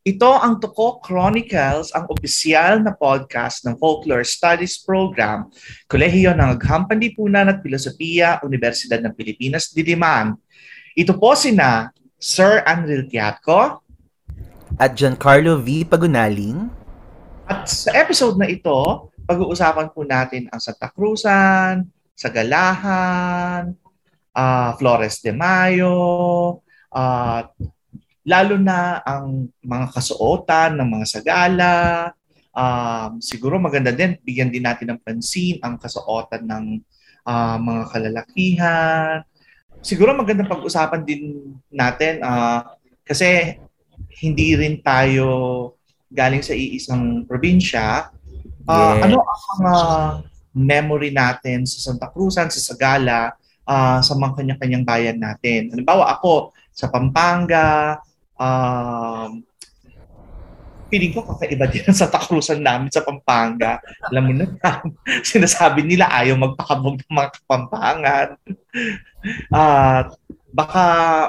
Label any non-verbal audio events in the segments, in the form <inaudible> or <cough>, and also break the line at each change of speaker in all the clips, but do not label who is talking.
Ito ang Tuko Chronicles, ang opisyal na podcast ng Folklore Studies Program, Kolehiyo ng Aghampang Lipunan at Filosofiya, Universidad ng Pilipinas, Diliman. Ito po sina Sir Anril Tiatco
at Giancarlo V. Pagunaling.
At sa episode na ito, pag-uusapan po natin ang Santa Cruzan, Sagalahan, uh, Flores de Mayo, uh, lalo na ang mga kasuotan ng mga sagala. Um, siguro maganda din, bigyan din natin ng pansin ang kasuotan ng uh, mga kalalakihan. Siguro maganda pag-usapan din natin uh, kasi hindi rin tayo galing sa iisang probinsya. Uh, yes. Ano ang mga memory natin sa Santa Cruzan, sa Sagala, uh, sa mga kanya-kanyang bayan natin. Halimbawa ako, sa Pampanga, um, feeling ko kakaiba din <laughs> sa takrusan namin sa Pampanga. Alam mo na, <laughs> sinasabi nila ayaw magpakabog ng mga kapampangan. <laughs> At uh, baka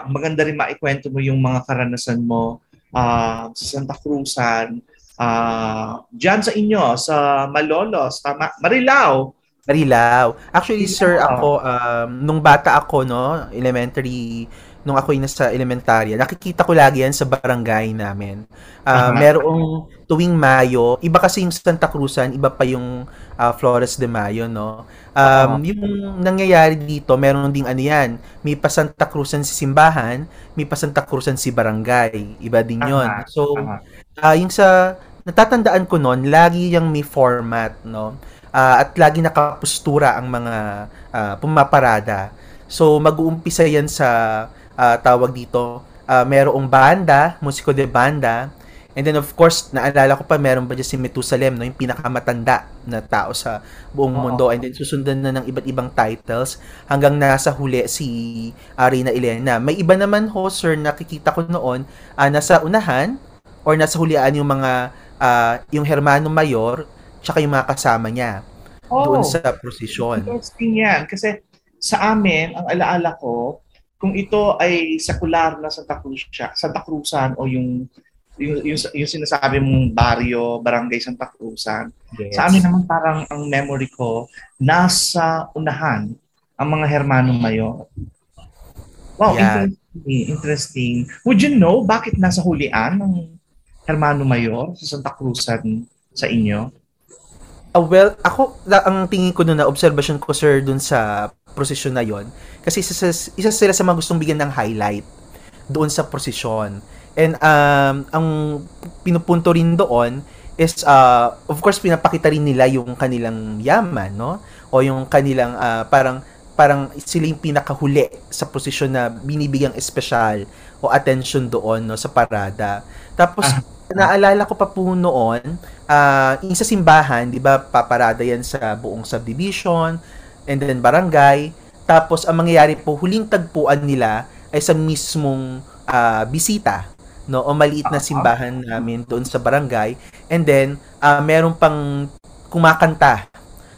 maganda rin maikwento mo yung mga karanasan mo uh, sa Santa Cruzan, uh, dyan sa inyo, sa Malolos, tama, Marilao,
Marilao. Actually, sir, ako, um, nung bata ako, no, elementary, nung ako yung nasa elementarya, nakikita ko lagi yan sa barangay namin. Uh, uh-huh. Merong tuwing Mayo, iba kasi yung Santa Cruzan, iba pa yung uh, Flores de Mayo, no? Um, uh-huh. Yung nangyayari dito, meron ding ano yan, may pa Santa Cruzan si simbahan, may pa Santa Cruzan si barangay. Iba din yon uh-huh. So, uh, yung sa, natatandaan ko noon, lagi yung may format, no? uh, at lagi nakapustura ang mga uh, pumaparada. So mag-uumpisa yan sa uh, tawag dito, uh, merong banda, musiko de banda, And then of course, naalala ko pa meron pa dyan si Methusalem, no, yung pinakamatanda na tao sa buong Oo. mundo. And then susundan na ng iba't ibang titles hanggang nasa huli si Arena Elena. May iba naman ho, sir, nakikita ko noon, uh, nasa unahan or nasa hulian yung mga uh, yung Hermano Mayor tsaka yung mga kasama niya oh, doon sa prosesyon.
Interesting yan. Kasi sa amin, ang alaala ko, kung ito ay sekular na Santa Cruz siya, Santa Cruzan o yung yung, yung, yung sinasabi mong barrio, barangay Santa Cruzan. Yes. Sa amin naman parang ang memory ko, nasa unahan ang mga Hermano Mayor. Wow, yeah. interesting, interesting. Would you know bakit nasa hulian ng Hermano Mayor sa Santa Cruzan sa inyo?
Uh, well, ako, ang tingin ko na observation ko, sir, doon sa prosesyon na yon kasi isa, isa sila sa mga gustong bigyan ng highlight doon sa prosesyon. And um, ang pinupunto rin doon is, uh, of course, pinapakita rin nila yung kanilang yaman, no? O yung kanilang uh, parang parang sila yung pinakahuli sa posisyon na binibigyang espesyal o attention doon no sa parada. Tapos ah naalala ko pa po noon, uh, yung sa simbahan, 'di ba, paparada 'yan sa buong subdivision and then barangay. Tapos ang mangyayari po, huling tagpuan nila ay sa mismong uh, bisita, no, o maliit na simbahan namin doon sa barangay. And then uh, meron pang kumakanta.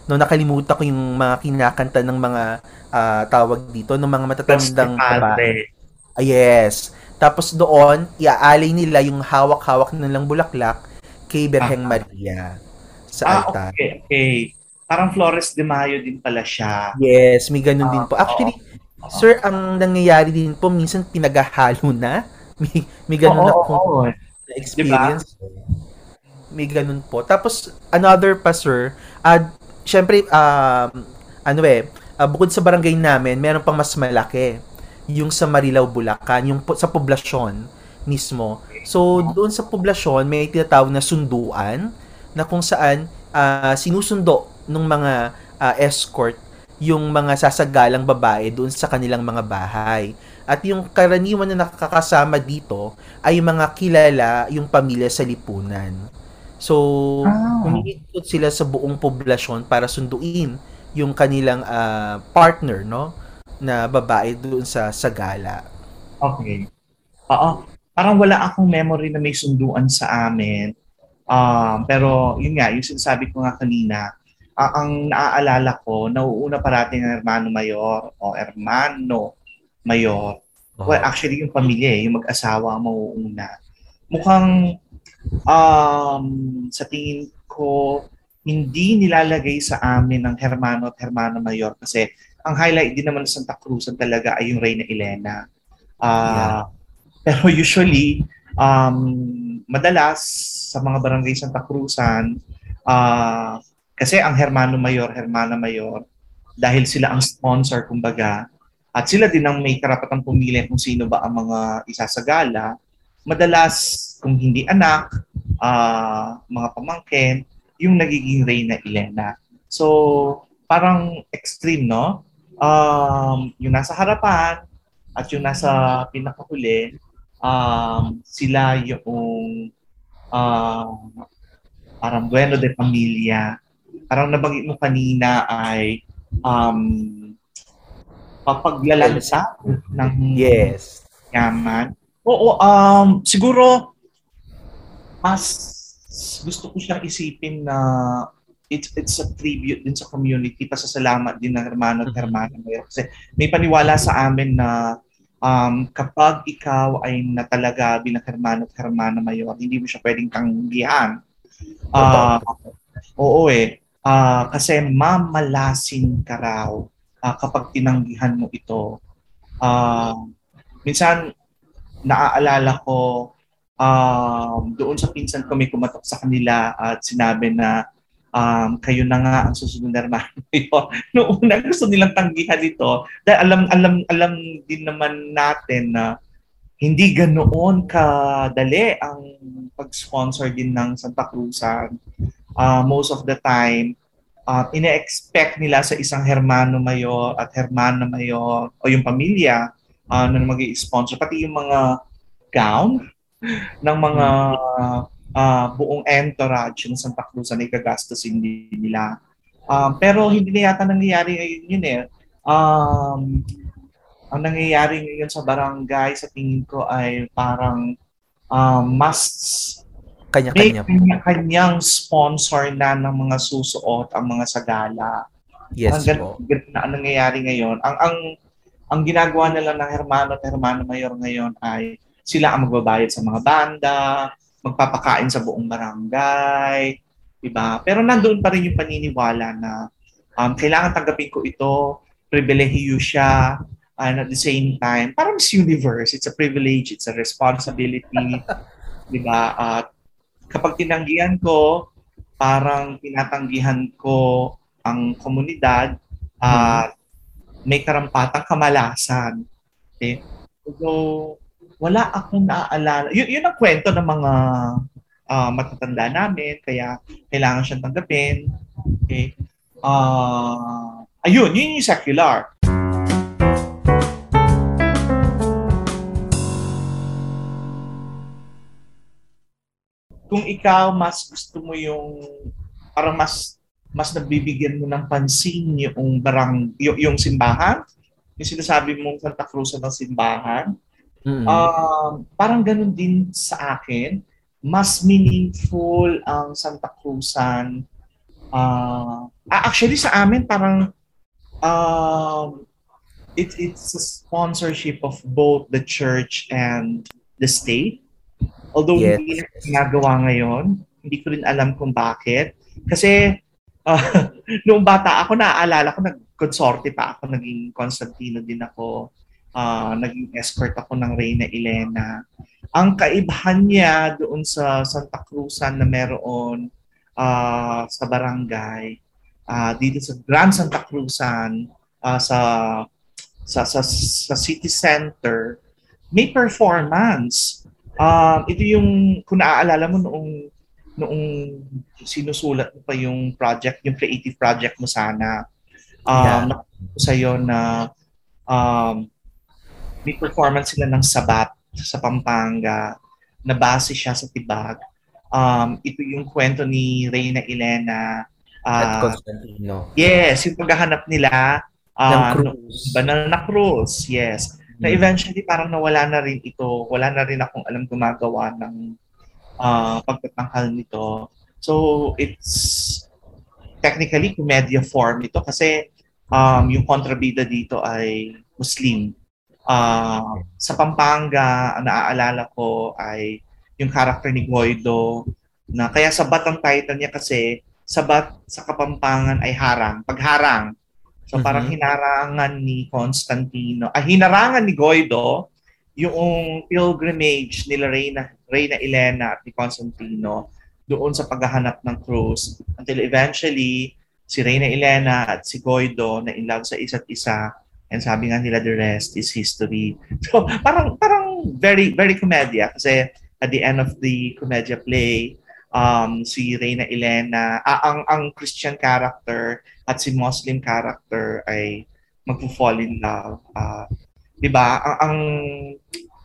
No, nakalimutan ko yung mga kinakanta ng mga uh, tawag dito ng mga matatandang babae. Ah, yes. Tapos doon, iaalay nila yung hawak-hawak nilang bulaklak kay Berheng ah. Maria sa ah, altar.
Okay, okay. Parang Flores de Mayo din pala siya.
Yes, may ganun ah, din po. Actually, oh. sir, ang nangyayari din po, minsan pinagahalo na. May, may ganun oh, na po na experience. Diba? May ganun po. Tapos, another pa, sir, uh, syempre, uh, ano eh, uh, bukod sa barangay namin, meron pang mas malaki yung sa Marilao, Bulacan, yung po, sa poblasyon mismo. So, doon sa poblasyon, may tinatawag na sunduan na kung saan uh, sinusundo ng mga uh, escort yung mga sasagalang babae doon sa kanilang mga bahay. At yung karaniwan na nakakasama dito ay mga kilala yung pamilya sa lipunan. So, ah. umiikot sila sa buong poblasyon para sunduin yung kanilang uh, partner, no? na babae doon sa sa gala.
Okay. Oo. Parang wala akong memory na may sunduan sa amin. Um, pero yun nga, yung sinasabi ko nga kanina, uh, ang naaalala ko, nauuna parating ang Hermano Mayor o Hermano Mayor. Oh. Well, actually yung pamilya eh, yung mag-asawa ang mauuna. Mukhang um, sa tingin ko, hindi nilalagay sa amin ng Hermano at Hermana Mayor kasi ang highlight din naman ng Santa Cruzan talaga ay yung Reyna Elena. Uh, yeah. Pero usually, um, madalas sa mga barangay Santa Cruzan, uh, kasi ang Hermano Mayor, Hermana Mayor, dahil sila ang sponsor, kumbaga, at sila din ang may karapatang pumili kung sino ba ang mga isasagala, madalas, kung hindi anak, uh, mga pamangkin, yung nagiging Reyna Elena. So, parang extreme, no? Um, yung nasa harapan at yung nasa pinakahuli, um, sila yung uh, parang bueno de familia. Parang nabanggit mo kanina ay um, papaglalanta ng
yes.
yaman. Oo, um, siguro mas gusto ko siyang isipin na it's it's a tribute din sa community, pasasalamat din ng hermano at mm-hmm. hermana ngayon. Kasi may paniwala sa amin na um, kapag ikaw ay natalaga bilang hermano at hermana mayor, hindi mo siya pwedeng tanggihan. Uh, oo eh. Uh, kasi mamalasin ka raw uh, kapag tinanggihan mo ito. Uh, minsan, naaalala ko, um, doon sa pinsan ko may kumatok sa kanila at sinabi na um, kayo na nga ang susunod na hermano <laughs> Noong una gusto nilang tanggihan ito dahil alam alam alam din naman natin na hindi ganoon kadali ang pag-sponsor din ng Santa Cruzan. Uh, most of the time, uh, ine-expect nila sa isang hermano mayor at hermana mayor o yung pamilya uh, na mag sponsor pati yung mga gown ng mga uh, buong entourage ng Santa Cruz na ikagastusin nila. Um, pero hindi na yata nangyayari ngayon yun eh. Um, ang nangyayari ngayon sa barangay sa tingin ko ay parang um, mas
kanya-kanya.
May kanya-kanyang sponsor na ng mga susuot ang mga sagala.
Yes ang
po. na ang nangyayari ngayon. Ang ang ang ginagawa nila ng Hermano at Hermano Mayor ngayon ay sila ang magbabayad sa mga banda, magpapakain sa buong barangay, diba? Pero nandoon pa rin yung paniniwala na um, kailangan tanggapin ko ito, pribilehiyo siya, and at the same time, parang Miss Universe, it's a privilege, it's a responsibility, <laughs> di ba? At kapag tinanggihan ko, parang tinatanggihan ko ang komunidad at uh, may karampatang kamalasan. Okay? So, wala akong naaalala. Y- yun ang kwento ng mga uh, matatanda namin, kaya kailangan siyang tanggapin. Okay? Uh, ayun, yun yung secular. Kung ikaw mas gusto mo yung parang mas mas nabibigyan mo ng pansin yung barang yung, yung simbahan, yung sinasabi mong Santa Cruz ng simbahan, mm-hmm. uh, parang ganun din sa akin. Mas meaningful ang Santa Cruzan. Uh, actually sa amin parang uh, it, it's a sponsorship of both the church and the state. Although yes. hindi na ginagawa ngayon, hindi ko rin alam kung bakit. Kasi <laughs> uh, noong bata ako, naaalala ko, nag-consorte pa ako, naging Constantino din ako, uh, naging escort ako ng Reyna Elena. Ang kaibahan niya doon sa Santa Cruzan na meron uh, sa barangay, uh, dito sa Grand Santa Cruzan, uh, sa, sa, sa, sa city center, may performance Um, ito yung, kung naaalala mo noong, noong sinusulat mo pa yung project, yung creative project mo sana, um, yeah. sa iyo na um, may performance sila ng sabat sa Pampanga na base siya sa Tibag. Um, ito yung kwento ni Reyna Elena
uh, at Constantino.
Yes, yung paghahanap nila
uh, ng Cruz.
Banana Cruz, yes na hmm. eventually parang nawala na rin ito. Wala na rin akong alam gumagawa ng uh, pagtatangkal nito. So, it's technically commedia form ito kasi um, yung kontrabida dito ay Muslim. Uh, sa Pampanga, ang naaalala ko ay yung character ni Guido na kaya sabat ang title niya kasi sabat sa Kapampangan ay harang, pagharang. So mm-hmm. parang hinarangan ni Constantino, ah, hinarangan ni Guido yung pilgrimage nila Reyna, Reyna Elena at ni Constantino doon sa paghahanap ng cruise until eventually si Reyna Elena at si Guido na in love sa isa't isa and sabi nga nila the rest is history. <laughs> So parang parang very very komedya kasi at the end of the komedya play um, si Reyna Elena ah, ang ang Christian character at si Muslim character ay magfo-fall in love. Uh, 'di ba? Ang, ang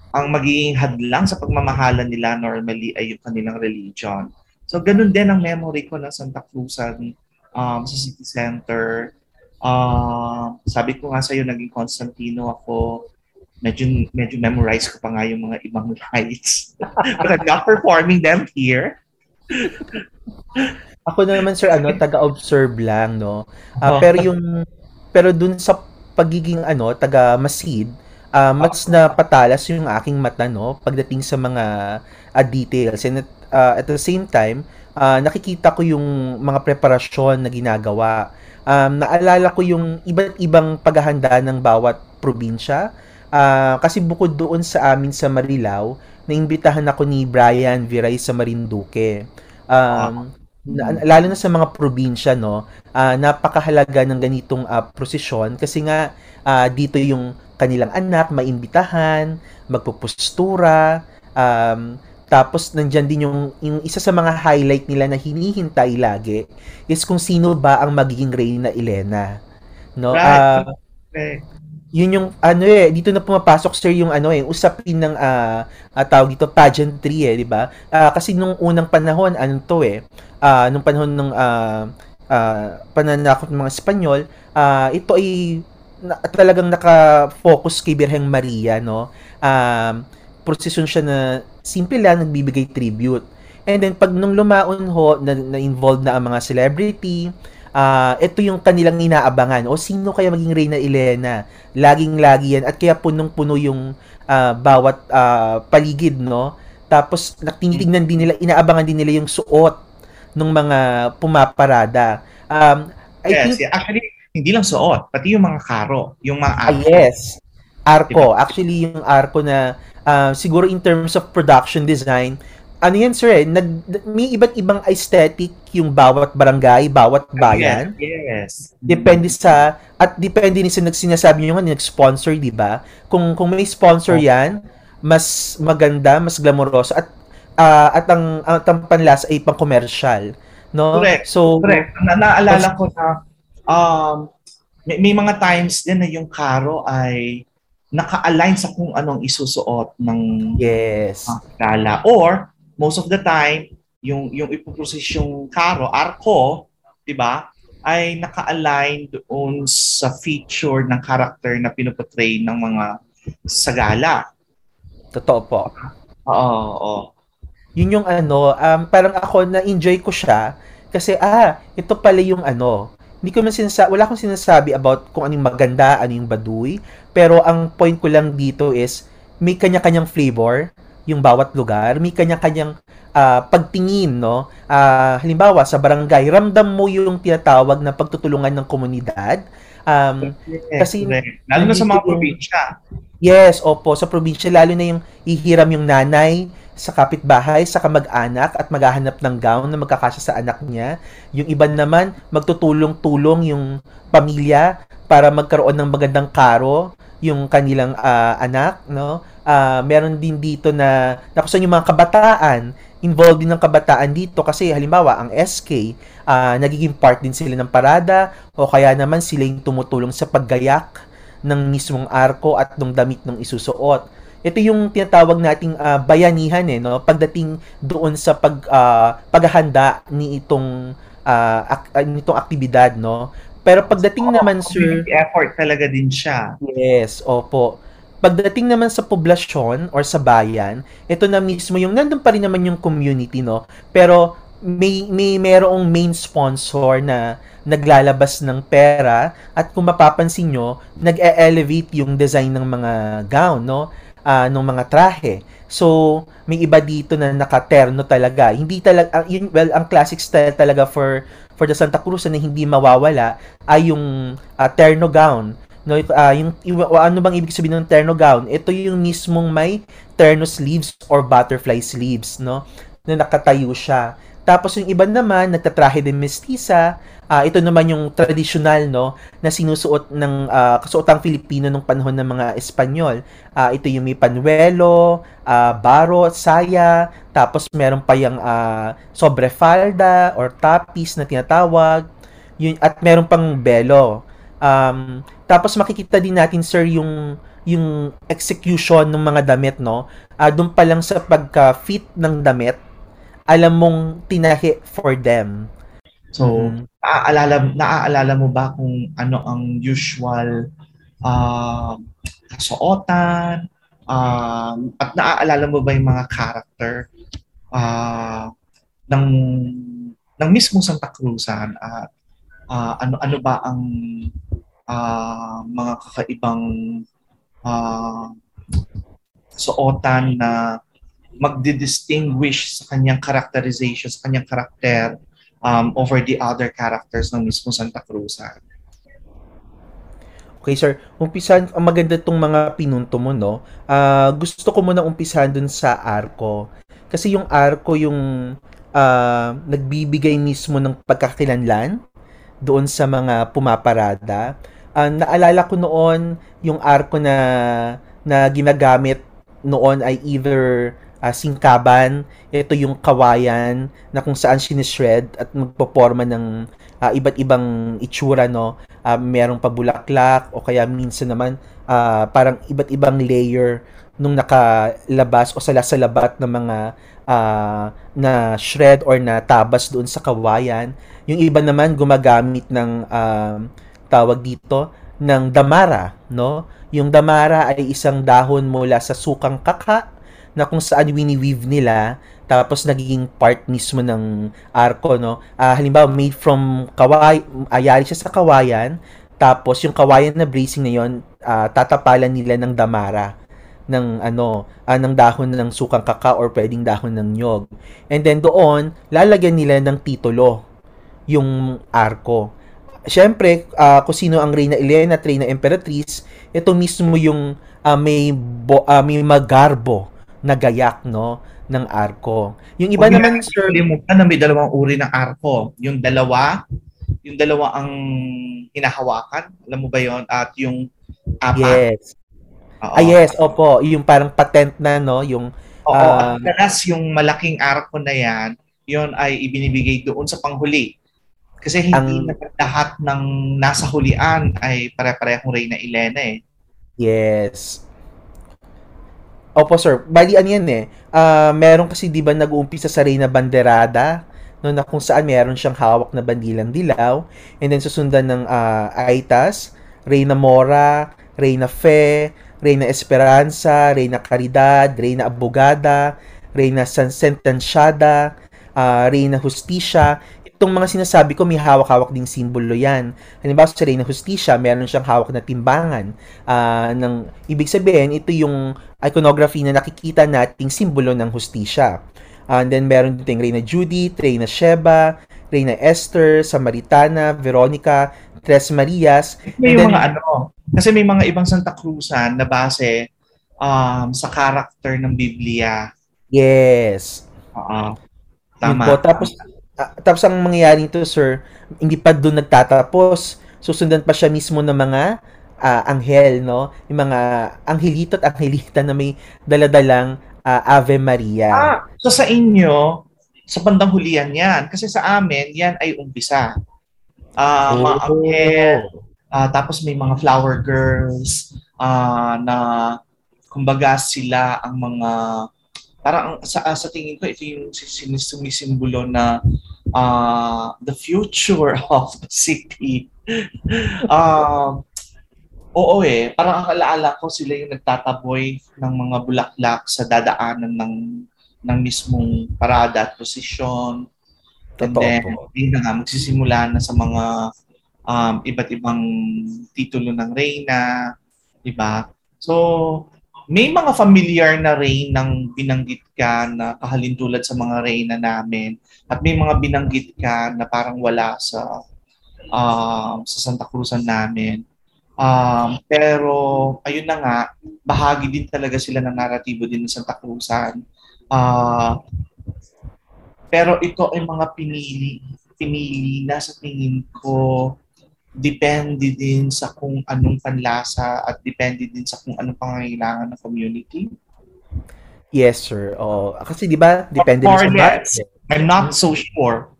ang magiging hadlang sa pagmamahalan nila normally ay yung kanilang religion. So ganun din ang memory ko ng Santa Cruzan um, sa city center. Uh, sabi ko nga sa iyo naging Constantino ako. Medyo medyo memorize ko pa nga yung mga ibang <laughs> lights. But I'm not performing them here.
Ako na naman sir ano taga-observe lang no. Uh, oh. pero yung pero dun sa pagiging ano taga masid uh, mas na patalas yung aking mata no pagdating sa mga uh, details and at, uh, at the same time uh, nakikita ko yung mga preparasyon na ginagawa. Um, naalala ko yung iba't ibang paghahanda ng bawat probinsya. Uh, kasi bukod doon sa amin sa Marilao, naimbitahan ako ni Brian Viray sa Marinduque. Um, na, lalo na sa mga probinsya, no, uh, napakahalaga ng ganitong uh, prosesyon kasi nga uh, dito yung kanilang anak maimbitahan, magpupustura, um, tapos nandiyan din yung, yung isa sa mga highlight nila na hinihintay lagi is kung sino ba ang magiging Reyna Elena. No? Right. Uh, okay. Yun yung ano eh dito na pumapasok sir yung ano eh usapin ng uh, uh, tawag dito pageantry eh, di ba? Uh, kasi nung unang panahon ano to eh uh, nung panahon ng uh, uh, pananakot ng mga Espanyol, uh, ito ay na, talagang naka-focus kay Birheng Maria no. Um, prosesyon siya na simple lang nagbibigay tribute. And then pag nung lumaon ho na, na involved na ang mga celebrity, uh, ito yung kanilang inaabangan. O sino kaya maging Reyna Elena? Laging-lagi yan at kaya punong-puno yung uh, bawat uh, paligid, no? Tapos tinitingnan din nila, inaabangan din nila yung suot ng mga pumaparada. Um,
I yes, think, actually hindi lang suot, pati yung mga karo, yung mga
arko. Ah, yes. Arko. Diba? Actually, yung arko na uh, siguro in terms of production design, ano yan sir eh, nag, may iba't ibang aesthetic yung bawat barangay, bawat bayan.
Yes. yes.
Depende sa, at depende din sa nagsinasabi nyo nga, nag-sponsor, di ba? Kung, kung may sponsor oh. yan, mas maganda, mas glamoroso, at uh, at ang, ang, ang panlas ay pang commercial. No?
Correct. So, Correct. Na naalala ko na um, may, may mga times din na yung karo ay naka-align sa kung anong isusuot ng
yes.
Uh, gala. Or, most of the time, yung, yung ipoprocess yung karo, arko, di ba, ay naka-align doon sa feature ng character na pinuportray ng mga sagala.
Totoo po.
Oo, oo.
Yun yung ano, um, parang ako na-enjoy ko siya kasi ah, ito pala yung ano, hindi ko man sinasa wala akong sinasabi about kung anong maganda, ano yung baduy, pero ang point ko lang dito is may kanya-kanyang flavor yung bawat lugar, may kanya-kanyang uh, pagtingin, no? Uh, halimbawa, sa barangay, ramdam mo yung tinatawag na pagtutulungan ng komunidad. Um,
yes, kasi, lalo na sa mga probinsya.
Yes, opo, sa probinsya, lalo na yung ihiram yung nanay, sa kapitbahay, sa kamag-anak at maghahanap ng gown na magkakasya sa anak niya. Yung iba naman, magtutulong-tulong yung pamilya para magkaroon ng magandang karo yung kanilang uh, anak, no? Uh, meron din dito na nakusan yung mga kabataan, involved din ng kabataan dito kasi halimbawa ang SK, uh, ah, nagiging part din sila ng parada o kaya naman sila yung tumutulong sa paggayak ng mismong arko at ng damit ng isusuot. Ito yung tinatawag nating uh, bayanihan eh no? Pagdating doon sa pag uh, paghahanda ni itong uh, ak- uh, nitong aktibidad no? Pero pagdating oh, naman sir
effort talaga din siya.
Yes opo pagdating naman sa poblasyon or sa bayan ito na mismo yung nandun pa rin naman yung community no pero may may merong main sponsor na naglalabas ng pera at kung mapapansin nyo nag-elevate yung design ng mga gown no uh, ng mga trahe. So, may iba dito na nakaterno talaga. Hindi talaga, uh, yun, well, ang classic style talaga for for the Santa Cruz na hindi mawawala ay yung uh, terno gown. No, uh, yung, yung ano bang ibig sabihin ng terno gown? Ito yung mismong may terno sleeves or butterfly sleeves, no? Na nakatayo siya. Tapos yung iba naman nagtatrahe din mestiza, Uh, ito naman yung traditional no na sinusuot ng uh, kasuotang Filipino nung panahon ng mga Espanyol. Uh, ito yung may panuelo, uh, baro, saya, tapos meron pa yung uh, sobrefalda or tapis na tinatawag. Yun, at meron pang belo. Um, tapos makikita din natin sir yung yung execution ng mga damit no. Uh, doon pa lang sa pagka-fit ng damit, alam mong tinahi for them
So, mm-hmm. naaalala, naaalala mo ba kung ano ang usual uh, kasuotan? Uh, at naaalala mo ba yung mga character uh, ng ng mismong Santa Cruzan at uh, ano ano ba ang uh, mga kakaibang uh, suotan na magdi-distinguish sa kanyang characterization, sa kanyang karakter um, over the other characters ng mismo Santa Cruz.
Okay, sir. Umpisan, ang maganda tong mga pinunto mo, no? Uh, gusto ko muna umpisahan dun sa arko. Kasi yung arko yung uh, nagbibigay mismo ng pagkakilanlan doon sa mga pumaparada. Uh, naalala ko noon yung arko na na ginagamit noon ay either uh, singkaban. Ito yung kawayan na kung saan sinishred at magpoporma ng uh, iba't ibang itsura, no? Uh, merong pabulaklak o kaya minsan naman uh, parang iba't ibang layer nung nakalabas o sala sa labat ng mga uh, na shred or na tabas doon sa kawayan. Yung iba naman gumagamit ng uh, tawag dito ng damara, no? Yung damara ay isang dahon mula sa sukang kaka na kung saan wini-weave nila tapos nagiging part mismo ng arko no? Uh, halimbawa made from kaway ayari siya sa kawayan tapos yung kawayan na bracing na yon uh, tatapalan nila ng damara ng ano uh, ng dahon ng sukang kaka or pwedeng dahon ng nyog. And then doon lalagyan nila ng titulo yung arko Siyempre, uh, kung sino ang Reyna Elena at Reyna Emperatriz, ito mismo yung uh, may bo, uh, may magarbo na gayak no ng arko. Yung iba Huwag naman
sir, mo na may dalawang uri ng arko. Yung dalawa, yung dalawa ang hinahawakan, alam mo ba 'yon? At yung apat.
Yes. Oo. Ah, yes, opo, yung parang patent na no, yung
Oo, uh, at yung malaking arko na 'yan, 'yon ay ibinibigay doon sa panghuli. Kasi hindi ang, lahat ng nasa hulian ay pare-parehong Reyna Elena eh.
Yes. Opo sir, bali ano yan eh. Uh, meron kasi di ba nag-uumpisa sa Reyna Banderada, no, na kung saan meron siyang hawak na bandilang dilaw, and then susundan ng uh, Aitas, Reyna Mora, Reyna Fe, Reyna Esperanza, Reyna Caridad, Reyna Abogada, Reyna San Sentenciada, uh, Reyna Justicia, itong mga sinasabi ko, may hawak-hawak ding simbolo yan. Halimbawa sa Reina Justicia, meron siyang hawak na timbangan. Uh, ng, ibig sabihin, ito yung iconography na nakikita nating simbolo ng Justisya. Uh, and then meron din Reina Judith, Reina Sheba, Reina Esther, Samaritana, Veronica, Tres Marias.
May then, mga ano, kasi may mga ibang Santa Cruzan na base um, sa character ng Biblia.
Yes.
Oo.
Tama. po. Tapos, uh, tapos ang mangyayari nito, sir, hindi pa doon nagtatapos. Susundan pa siya mismo ng mga uh, anghel, no? Yung mga anghelito at anghelita na may daladalang uh, Ave Maria.
Ah, so sa inyo, sa bandang hulihan yan. Kasi sa amin, yan ay umpisa. Uh, oh. Mga anghel, uh, tapos may mga flower girls uh, na kumbaga sila ang mga parang sa, sa tingin ko ito yung sumisimbolo na uh, the future <laughs> of the city. uh, oo eh, parang ang alaala ko sila yung nagtataboy ng mga bulaklak sa dadaanan ng ng mismong parada at posisyon. And Totoo then, yun na nga, magsisimula na sa mga um, iba't ibang titulo ng reyna, di ba? So, may mga familiar na rain ng binanggit ka na kahalintulad sa mga rain na namin at may mga binanggit ka na parang wala sa uh, sa Santa Cruzan namin. Um, pero ayun na nga, bahagi din talaga sila ng naratibo din ng Santa Cruzan. Uh, pero ito ay mga pinili, pinili na sa tingin ko depende din sa kung anong panlasa at depende din sa kung anong pangangailangan ng community.
Yes, sir. Oh, kasi 'di ba, depende din sa
budget. I'm not so sure.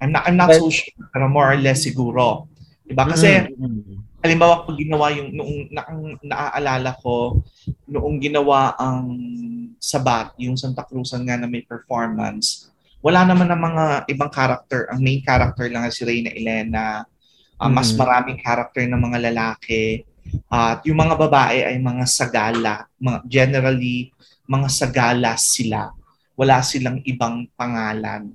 I'm not I'm not But, so sure, pero more or less siguro. 'Di ba? Kasi mm-hmm halimbawa pag ginawa yung noong na, naaalala ko noong ginawa ang Sabat, yung Santa Cruzan nga na may performance, wala naman ng mga ibang character. Ang main character lang si Reyna Elena. Uh, mm-hmm. Mas maraming character ng mga lalaki. At uh, yung mga babae ay mga sagala. Mga, generally, mga sagala sila. Wala silang ibang pangalan.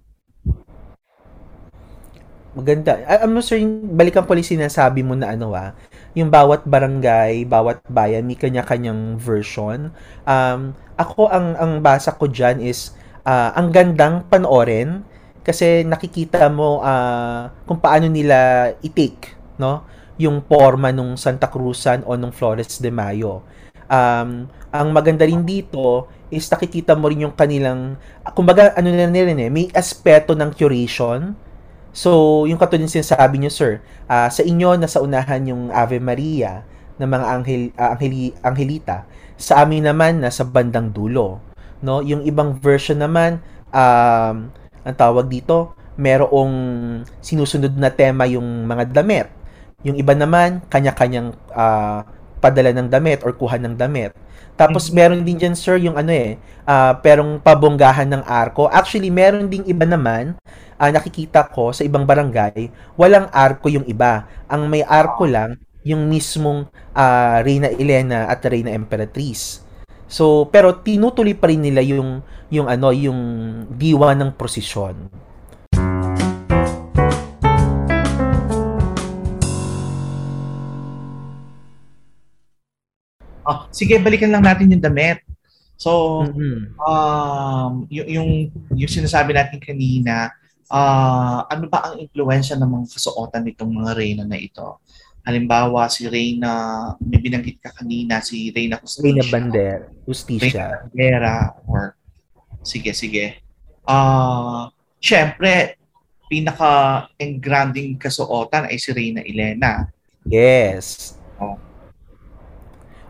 Maganda. Ano sir, yung balikan ko yung sinasabi mo na ano ah, yung bawat barangay, bawat bayan, may kanya-kanyang version. Um, ako, ang, ang basa ko dyan is, uh, ang gandang panoorin kasi nakikita mo uh, kung paano nila i-take, no? Yung forma nung Santa Cruzan o nung Flores de Mayo. Um, ang maganda rin dito is nakikita mo rin yung kanilang, kumbaga ano na nila eh, may aspeto ng curation, So, yung katulad ng sinasabi niyo, sir, uh, sa inyo nasa unahan yung Ave Maria ng mga anghel, uh, angheli, angelita. Sa amin naman nasa bandang dulo, no? Yung ibang version naman um ang tawag dito, merong sinusunod na tema yung mga damit. Yung iba naman kanya-kanyang uh, padala ng damit or kuha ng damit. Tapos mm-hmm. meron din diyan sir yung ano eh, uh, perong pabonggahan ng arko. Actually meron ding iba naman uh, nakikita ko sa ibang barangay, walang arko yung iba. Ang may arko lang, yung mismong uh, Reyna Elena at Reyna Emperatriz. So, pero tinutuloy pa rin nila yung yung ano, yung diwa ng prosesyon.
Oh, sige, balikan lang natin yung damit. So, mm-hmm. um, y- yung, yung sinasabi natin kanina, uh, ano ba ang impluensya ng mga kasuotan nitong mga Reyna na ito? Halimbawa, si Reyna, may binanggit ka kanina, si Reyna
Justicia. Reyna Bander, Justicia.
Reyna Bandera, or, sige, sige. Uh, Siyempre, pinaka-engranding kasuotan ay si Reyna Elena.
Yes. Oh.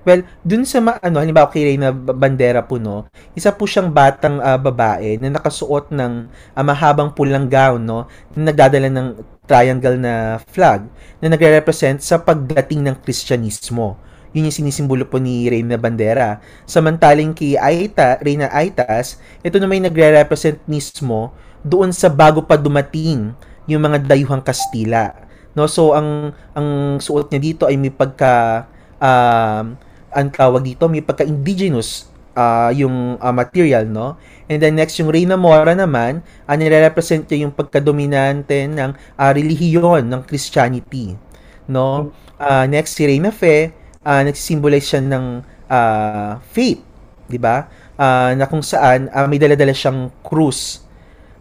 Well, dun sa ma- ano, halimbawa kay Reyna Bandera po no, isa po siyang batang uh, babae na nakasuot ng uh, mahabang pulang gown no, na nagdadala ng triangle na flag na nagre-represent sa pagdating ng Kristyanismo. Yun yung sinisimbolo po ni Reyna Bandera. Samantaling kay Aita, Reyna Aitas, ito naman yung nagre-represent mismo doon sa bago pa dumating yung mga dayuhang Kastila. No, so ang ang suot niya dito ay may pagka um, ang tawag dito, may pagka-indigenous uh, yung uh, material, no? And then next, yung Reina Mora naman, uh, nire-represent niya yung pagkadominante ng uh, relihiyon ng Christianity, no? Uh, next, si Reina Fe, uh, nagsisimbolize siya ng uh, faith, di ba? Uh, na kung saan uh, may dala-dala siyang krus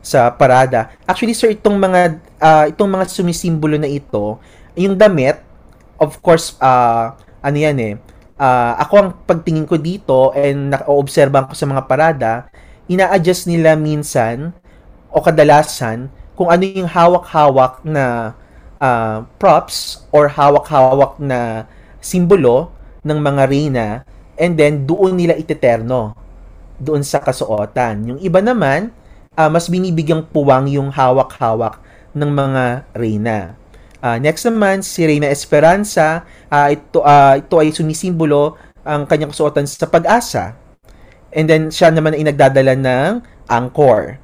sa parada. Actually, sir, itong mga uh, itong mga sumisimbolo na ito, yung damit, of course, uh, ano yan eh, uh, ako ang pagtingin ko dito and na-obserban ko sa mga parada, ina-adjust nila minsan o kadalasan kung ano yung hawak-hawak na uh, props or hawak-hawak na simbolo ng mga reyna and then doon nila iteterno doon sa kasuotan. Yung iba naman, uh, mas binibigyang puwang yung hawak-hawak ng mga reyna. Uh, next naman, si Reyna Esperanza, uh, ito, uh, ito ay sumisimbolo ang kanyang kasuotan sa pag-asa. And then, siya naman ay nagdadala ng angkor.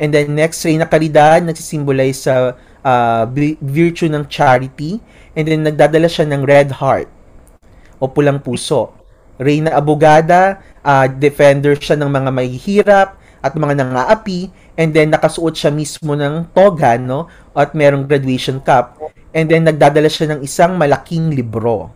And then, next, Reyna Caridad, nagsisimbolize sa uh, virtue ng charity. And then, nagdadala siya ng red heart o pulang puso. Reyna Abogada, uh, defender siya ng mga mahihirap at mga nangaapi. And then, nakasuot siya mismo ng toga, no? At merong graduation cup. And then nagdadala siya ng isang malaking libro.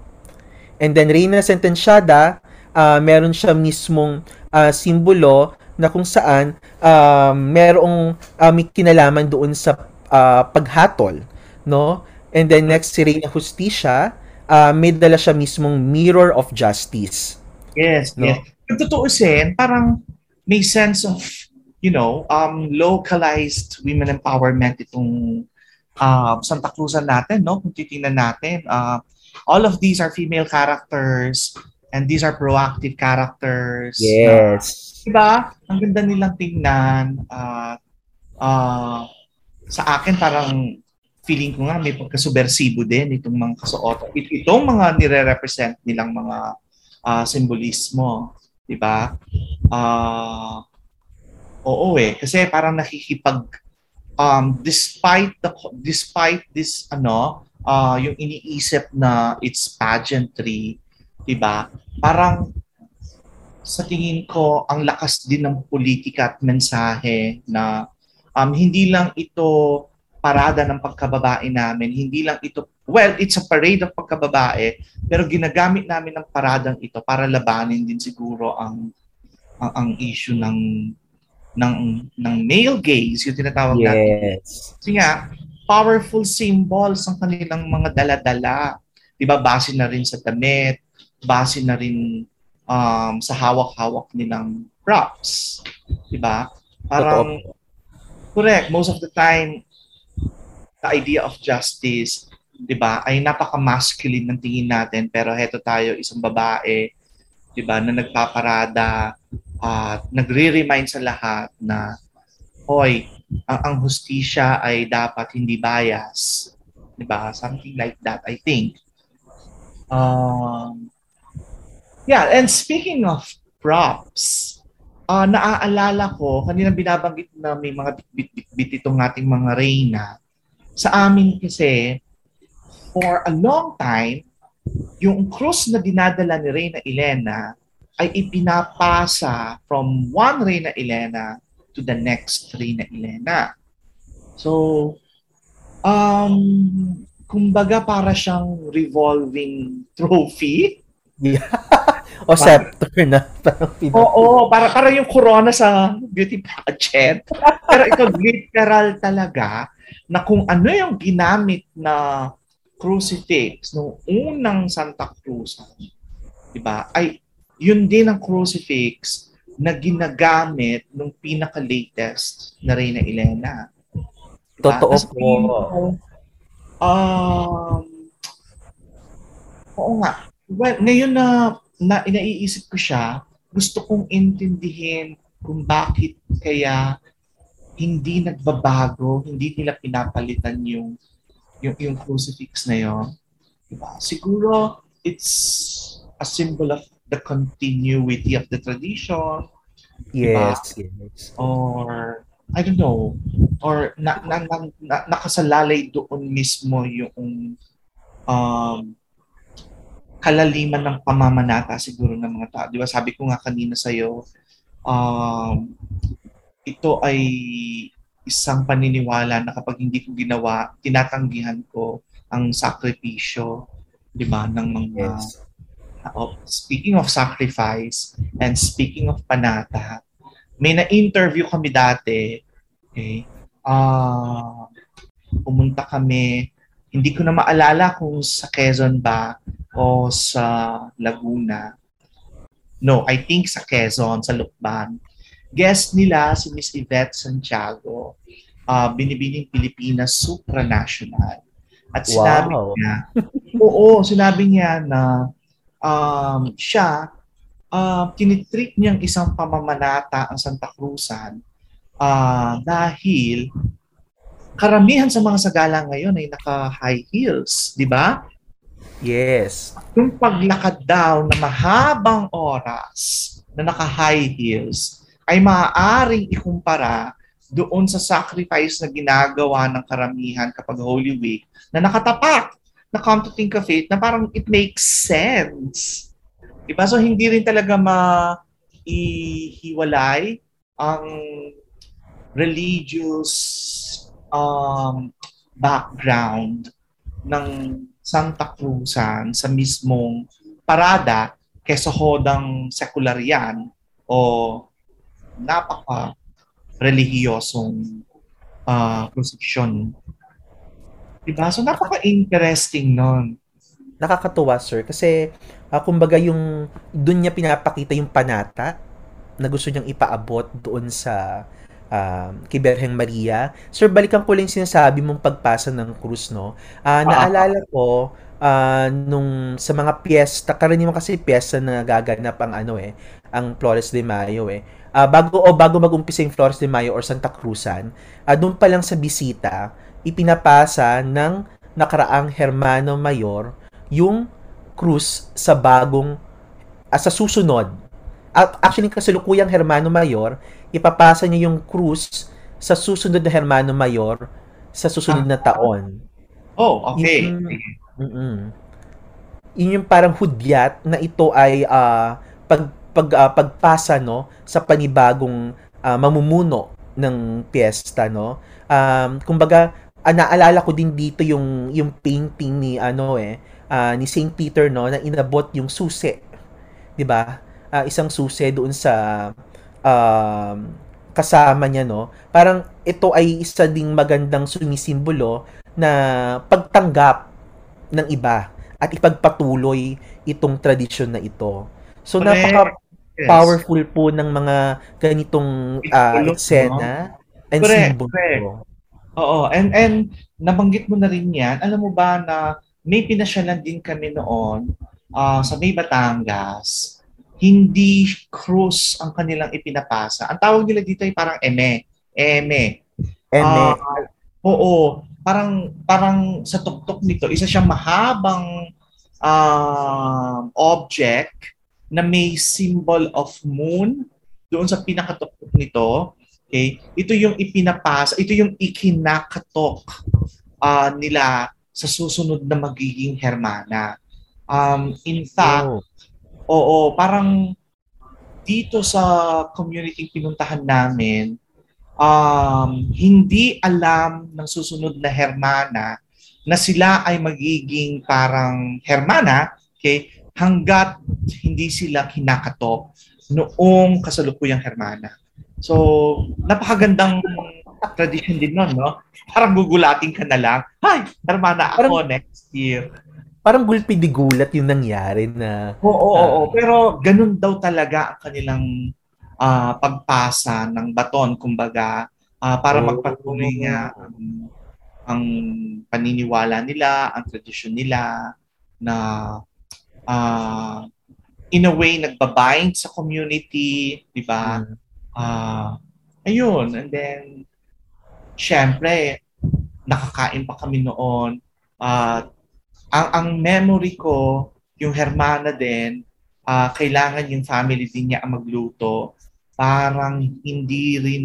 And then Reina Sentenciada, uh, meron siya mismong uh, simbolo na kung saan um, merong uh, may kinalaman doon sa uh, paghatol, no? And then next si Reyna Justicia, uh, may dala siya mismong mirror of justice.
Yes, no? yes. Kung tutuusin, parang may sense of, you know, um, localized women empowerment itong uh, Santa Cruzan natin, no? Kung titingnan natin, uh, all of these are female characters and these are proactive characters.
Yes.
Na, diba? Ang ganda nilang tingnan. Uh, uh, sa akin parang feeling ko nga may pagkasubersibo din itong mga kasuot. It, itong mga nire-represent nilang mga uh, simbolismo. Diba? Uh, oo eh. Kasi parang nakikipag um, despite the despite this ano uh, yung iniisip na it's pageantry 'di ba parang sa tingin ko ang lakas din ng politika at mensahe na um, hindi lang ito parada ng pagkababae namin, hindi lang ito, well, it's a parade of pagkababae, pero ginagamit namin ng paradang ito para labanin din siguro ang ang, ang issue ng ng ng male gaze, yung tinatawag
yes. natin.
Kasi nga, powerful symbols ang kanilang mga dala-dala. 'Di ba? Base na rin sa damit, base na rin um, sa hawak-hawak nilang props. 'Di ba? Parang Totoo. correct, most of the time the idea of justice 'di ba, ay napaka-masculine ng tingin natin pero heto tayo isang babae 'di ba na nagpaparada uh, nagre-remind sa lahat na hoy, ang, ang hustisya ay dapat hindi bias. 'Di ba? Something like that, I think. Um Yeah, and speaking of props, uh, naaalala ko, kanina binabanggit na may mga bit-bit itong ating mga reyna. Sa amin kasi, for a long time, yung cross na dinadala ni Reyna Elena ay ipinapasa from one Reyna Elena to the next Reyna Elena. So, um, kumbaga para siyang revolving trophy.
Yeah. <laughs> o scepter na. <laughs>
Parang Oo, oh, para, para yung corona sa beauty pageant. <laughs> Pero ito literal talaga na kung ano yung ginamit na crucifix nung unang Santa Cruz, 'di ba? Ay yun din ang crucifix na ginagamit nung pinaka-latest na Reyna Elena.
Diba? Totoo po.
Um, oo nga. Well, ngayon na, na inaiisip ko siya, gusto kong intindihin kung bakit kaya hindi nagbabago, hindi nila pinapalitan yung yung, yung crucifix na yon. Diba? Siguro it's a symbol of the continuity of the tradition.
Yes, diba? yes.
Or I don't know, or na, na, na, na, nakasalalay doon mismo yung um, kalaliman ng pamamanata siguro ng mga tao. Di ba sabi ko nga kanina sa'yo, um, ito ay isang paniniwala na kapag hindi ko ginawa, tinatanggihan ko ang sakripisyo, di ba, ng mga yes oh, speaking of sacrifice and speaking of panata, may na-interview kami dati. Okay? Uh, pumunta kami, hindi ko na maalala kung sa Quezon ba o sa Laguna. No, I think sa Quezon, sa Lukban. Guest nila si Miss Yvette Santiago, uh, Binibining Pilipinas Supranational. At sinabi wow. niya, <laughs> oo, sinabi niya na um, siya, uh, tinitreat niyang isang pamamanata ang Santa Cruzan uh, dahil karamihan sa mga sagala ngayon ay naka-high heels, di ba?
Yes.
Yung paglakad daw na mahabang oras na naka-high heels ay maaaring ikumpara doon sa sacrifice na ginagawa ng karamihan kapag Holy Week na nakatapak na come to think of it, na parang it makes sense. Diba? So, hindi rin talaga ma-ihiwalay ang religious um, background ng Santa Cruzan sa mismong parada kesohodang sekular yan o napaka relihiyosong uh, crucifixion. Diba? So, napaka-interesting nun.
Nakakatuwa, sir. Kasi, uh, kumbaga yung, doon niya pinapakita yung panata na gusto niyang ipaabot doon sa uh, kay Berheng Maria. Sir, balikan ko lang sinasabi mong pagpasa ng krus, no? Uh, naalala ko, uh, nung sa mga piyesta, karaniwan kasi piyesta na gaganap ang ano eh, ang Flores de Mayo eh. Uh, bago o bago mag-umpisa yung Flores de Mayo or Santa Cruzan, uh, doon pa lang sa bisita, ipinapasa ng nakaraang Hermano Mayor yung krus sa bagong uh, sa susunod. At actually kasalukuyang Hermano Mayor, ipapasa niya yung krus sa susunod na Hermano Mayor sa susunod na taon.
Oh, okay. Yung,
Mm-mm. Yun yung parang hudyat na ito ay uh, pag, pag uh, pagpasa no sa panibagong uh, mamumuno ng piyesta no. Um, kumbaga uh, naalala ko din dito yung yung painting ni ano eh uh, ni St. Peter no na inabot yung susi. 'Di ba? Uh, isang susi doon sa uh, kasama niya no. Parang ito ay isa ding magandang sumisimbolo na pagtanggap ng iba at ipagpatuloy itong tradisyon na ito. So Correct. napaka powerful yes. po ng mga ganitong uh, eksena no? and Correct. simbolo.
Oo, and and nabanggit mo na rin 'yan. Alam mo ba na may pinasyalan din kami noon uh, sa May Batangas. Hindi cruise ang kanilang ipinapasa. Ang tawag nila dito ay parang eme. Eme.
Eme. Uh,
oo parang parang sa tuktok nito, isa siyang mahabang uh, object na may symbol of moon doon sa pinakatuktok nito. Okay? Ito yung ipinapasa, ito yung ikinakatok uh, nila sa susunod na magiging hermana. Um, in fact, oh. oo, parang dito sa community pinuntahan namin, um, hindi alam ng susunod na Hermana na sila ay magiging parang Hermana okay, hanggat hindi sila kinakatok noong kasalukuyang Hermana. So, napakagandang tradition din nun, no? Parang gugulatin ka na lang, Hi, Hermana ako parang, next year.
Parang gulpi di gulat yung nangyari na...
Oo, oo, uh, oo. Pero ganun daw talaga ang kanilang uh, pagpasa ng baton, kumbaga, uh, para oh. magpatuloy nga ang, ang paniniwala nila, ang tradisyon nila na uh, in a way nagbabind sa community, di ba? Mm. Uh, ayun, and then syempre nakakain pa kami noon. Uh, ang ang memory ko, yung Hermana din, uh, kailangan yung family din niya ang magluto parang hindi rin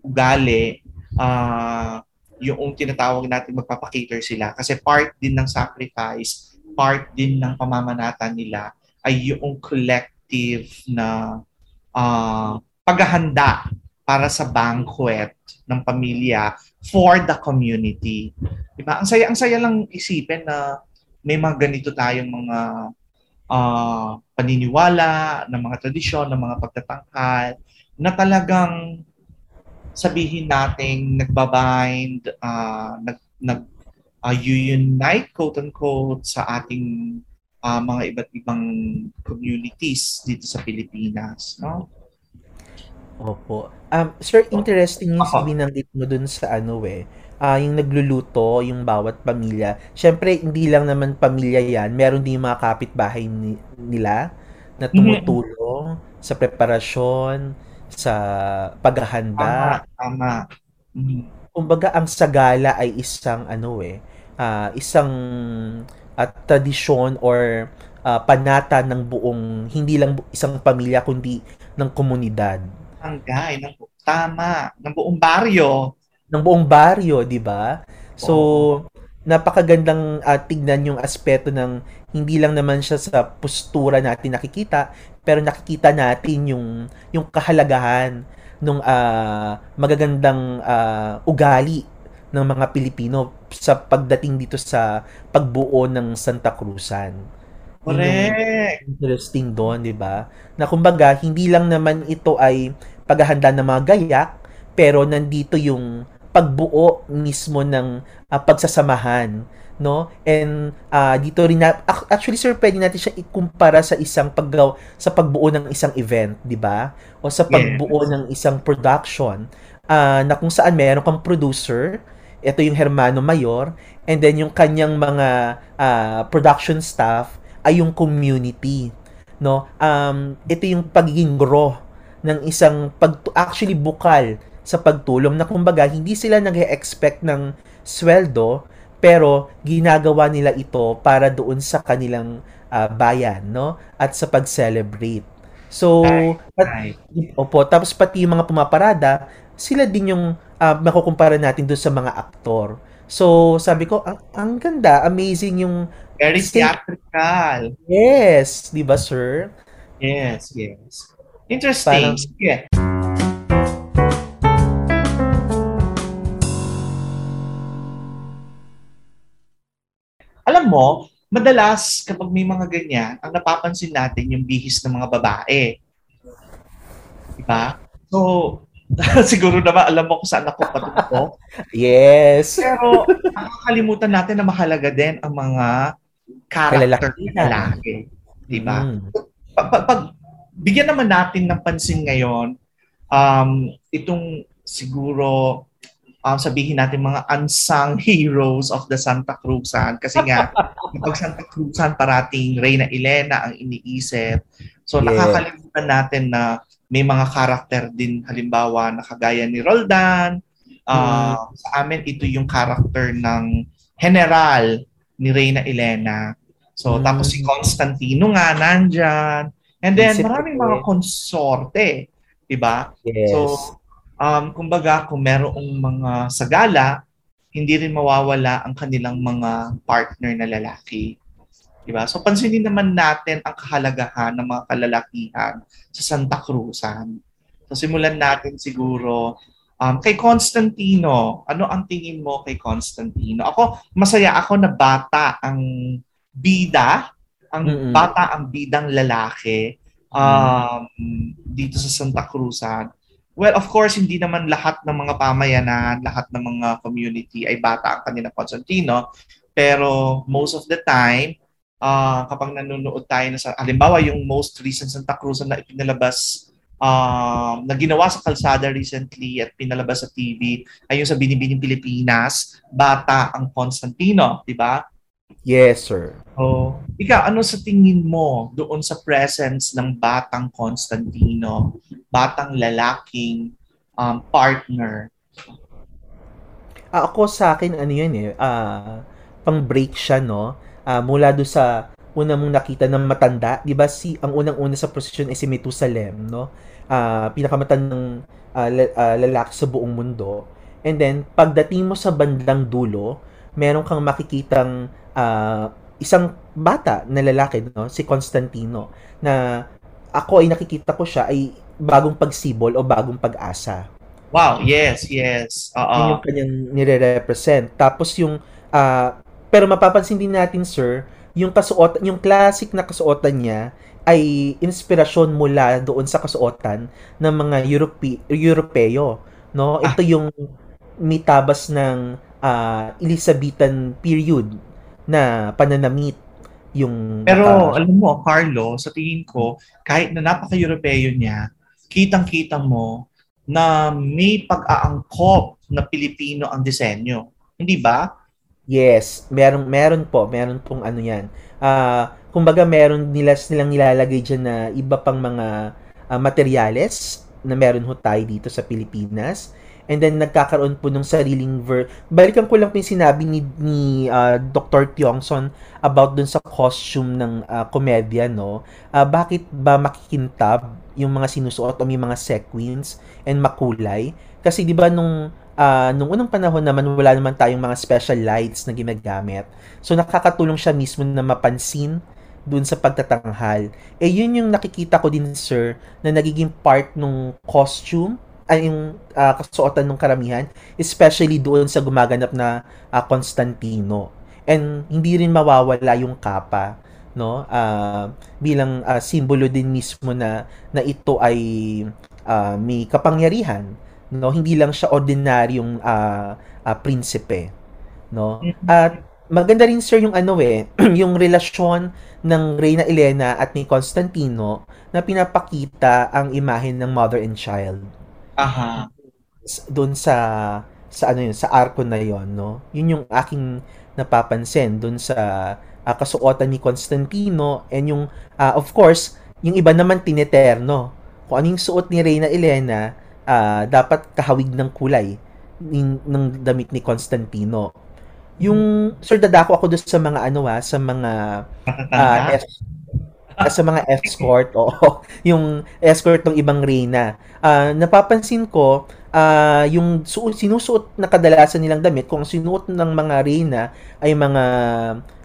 ugali uh, yung tinatawag natin magpapakater sila. Kasi part din ng sacrifice, part din ng pamamanatan nila ay yung collective na uh, paghahanda para sa banquet ng pamilya for the community. Diba? Ang saya ang saya lang isipin na may mga ganito tayong mga uh, paniniwala, ng mga tradisyon, ng mga pagtatanghal na talagang sabihin nating nagbabind, uh, nag, nag uh, unite quote unquote sa ating uh, mga iba't ibang communities dito sa Pilipinas, no?
Opo. Um, sir, interesting yung uh binanggit mo dun sa ano eh, uh, yung nagluluto, yung bawat pamilya. Siyempre, hindi lang naman pamilya yan. Meron din yung mga kapitbahay ni- nila na mm-hmm. tumutulong sa preparasyon, sa paghahanda.
Tama, tama. Mm.
Kumbaga ang sagala ay isang ano eh, uh, isang uh, tradisyon or uh, panata ng buong hindi lang isang pamilya kundi ng komunidad.
Barangay, ng tama, ng buong baryo.
Ng buong baryo, 'di ba? So, oh. napakagandang uh, tignan yung aspeto ng hindi lang naman siya sa postura natin nakikita, pero nakikita natin yung yung kahalagahan ng uh, ah, magagandang uh, ugali ng mga Pilipino sa pagdating dito sa pagbuo ng Santa Cruzan.
Correct.
Interesting doon, di ba? Na kumbaga, hindi lang naman ito ay paghahanda ng mga gayak, pero nandito yung pagbuo mismo ng uh, pagsasamahan no? And uh, dito rin na actually sir pwede natin siya ikumpara sa isang paggaw sa pagbuo ng isang event di ba? O sa pagbuo yes. ng isang production uh, na kung saan meron kang producer ito yung Hermano Mayor and then yung kanyang mga uh, production staff ay yung community no? Um ito yung pagiging grow ng isang pag actually bukal sa pagtulong na kumbaga hindi sila nag-expect ng sweldo pero ginagawa nila ito para doon sa kanilang uh, bayan no? At sa pag-celebrate. So at, opo tapos pati yung mga pumaparada sila din yung uh, makukumpara natin doon sa mga aktor. So sabi ko ang, ang ganda amazing yung
very theatrical.
Yes di ba sir?
Yes yes interesting Parang, yeah alam mo, madalas kapag may mga ganyan, ang napapansin natin yung bihis ng mga babae. Diba? So, <laughs> siguro naman alam mo kung saan ako patungo. <laughs>
yes.
Pero nakakalimutan natin na mahalaga din ang mga character ng lalaki. Diba? Mm. Pag, pag, bigyan naman natin ng pansin ngayon, um, itong siguro um, sabihin natin mga unsung <laughs> heroes of the Santa Cruzan. Kasi nga, <laughs> kapag Santa Cruzan, parating Reyna Elena ang iniisip. So, yes. nakakalimutan natin na may mga karakter din, halimbawa, na kagaya ni Roldan. Uh, mm. Sa amin, ito yung karakter ng general ni Reyna Elena. So, mm. tapos si Constantino nga nandyan. And then, maraming mga konsorte. Diba?
Yes. So,
um, kumbaga kung merong mga sagala, hindi rin mawawala ang kanilang mga partner na lalaki. Diba? So pansinin naman natin ang kahalagahan ng mga kalalakihan sa Santa Cruzan. So simulan natin siguro um, kay Constantino. Ano ang tingin mo kay Constantino? Ako, masaya ako na bata ang bida, ang mm-hmm. bata ang bidang lalaki um, dito sa Santa Cruzan. Well, of course, hindi naman lahat ng mga pamayanan, lahat ng mga community ay bata ang kanilang Constantino. Pero most of the time, uh, kapag nanonood tayo na sa, halimbawa yung most recent Santa Cruz na ipinalabas, uh, na ginawa sa kalsada recently at pinalabas sa TV, ay yung sa Binibining Pilipinas, bata ang Constantino, di ba?
Yes, sir.
Oh, ikaw, ano sa tingin mo doon sa presence ng batang Constantino, batang lalaking um, partner?
Uh, ako sa akin, ano yun eh, uh, pang break siya, no? Uh, mula do sa una mong nakita ng matanda, di ba si ang unang-una sa posisyon ay si Metusalem, no? Uh, pinakamatandang uh, uh, lalaki sa buong mundo. And then, pagdating mo sa bandang dulo, meron kang makikitang uh, isang bata na lalaki, no? si Constantino, na ako ay nakikita ko siya ay bagong pagsibol o bagong pag-asa.
Wow, yes, yes.
Oo. Yun yung kanyang nire-represent. Tapos yung, uh, pero mapapansin din natin, sir, yung kasuotan, yung classic na kasuotan niya ay inspirasyon mula doon sa kasuotan ng mga Europe, Europeo, no? Ito ah. yung mitabas ng uh, Elizabethan period na pananamit yung
Pero uh, alam mo, Carlo, sa tingin ko, kahit na napaka-Europeo niya, kitang-kita mo na may pag-aangkop na Pilipino ang disenyo. Hindi ba?
Yes, meron meron po, meron pong ano 'yan. Ah, uh, kumbaga meron nila silang nilalagay diyan na iba pang mga uh, materyales na meron ho tayo dito sa Pilipinas and then nagkakaroon po ng sariling ver balikan ko lang po yung sinabi ni, ni uh, Dr. Tiongson about dun sa costume ng uh, komedya no uh, bakit ba makikintab yung mga sinusuot o may mga sequins and makulay kasi di ba nung uh, nung unang panahon naman wala naman tayong mga special lights na ginagamit so nakakatulong siya mismo na mapansin dun sa pagtatanghal. Eh yun yung nakikita ko din sir na nagiging part ng costume ay yung uh, kasuotan ng karamihan, especially doon sa gumaganap na uh, Constantino. And hindi rin mawawala yung kapa no uh, bilang uh, simbolo din mismo na na ito ay uh, may kapangyarihan no hindi lang siya ordinaryong uh, uh, prinsipe no mm-hmm. at maganda rin sir yung ano eh <clears throat> yung relasyon ng Reyna Elena at ni Constantino na pinapakita ang imahe ng mother and child
aha.
Doon sa sa ano yun sa arko na yon no? Yun yung aking napapansin doon sa uh, kasuotan ni Constantino and yung uh, of course yung iba naman tineterno. Kung ano yung suot ni Reyna Elena uh, dapat kahawig ng kulay ng, ng damit ni Constantino. Yung sir dadako ako doon sa mga ano ah sa mga uh, sa mga escort o <laughs> yung escort ng ibang reyna uh, napapansin ko uh, yung su- sinusuot na kadalasan nilang damit kung sinuot ng mga reyna ay mga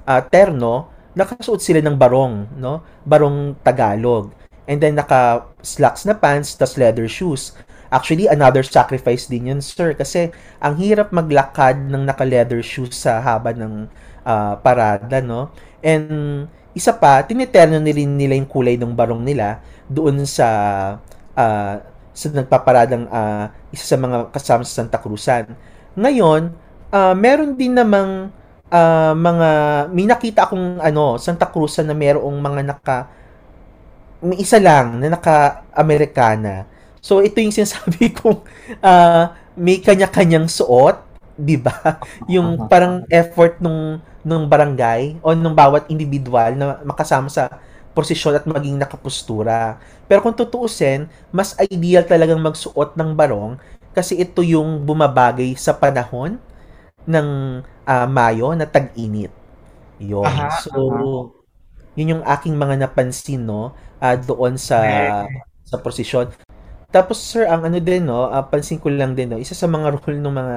uh, terno, nakasuot sila ng barong, no? Barong Tagalog. And then naka slacks na pants, tas leather shoes. Actually, another sacrifice din yun, sir. Kasi ang hirap maglakad ng naka-leather shoes sa haba ng uh, parada, no? And isa pa, tiniterno rin nila yung kulay ng barong nila doon sa uh, sa nagpaparadang uh, isa sa mga kasama sa Santa Cruzan. Ngayon, uh, meron din namang uh, mga may nakita akong ano Santa Cruz na merong mga naka may isa lang na naka-Amerikana. So ito yung sinasabi <laughs> kong uh, may kanya-kanyang suot, 'di ba? <laughs> Yung parang effort nung nung barangay o nung bawat individual na makasama sa posisyon at maging nakapustura. Pero kung tutuusin, mas ideal talagang magsuot ng barong kasi ito yung bumabagay sa panahon ng uh, Mayo na tag-init. Yun. Aha, so, aha. yun yung aking mga napansin, no? Uh, doon sa okay. sa posisyon. Tapos, sir, ang ano din, no? Uh, pansin ko lang din, no? Isa sa mga role ng mga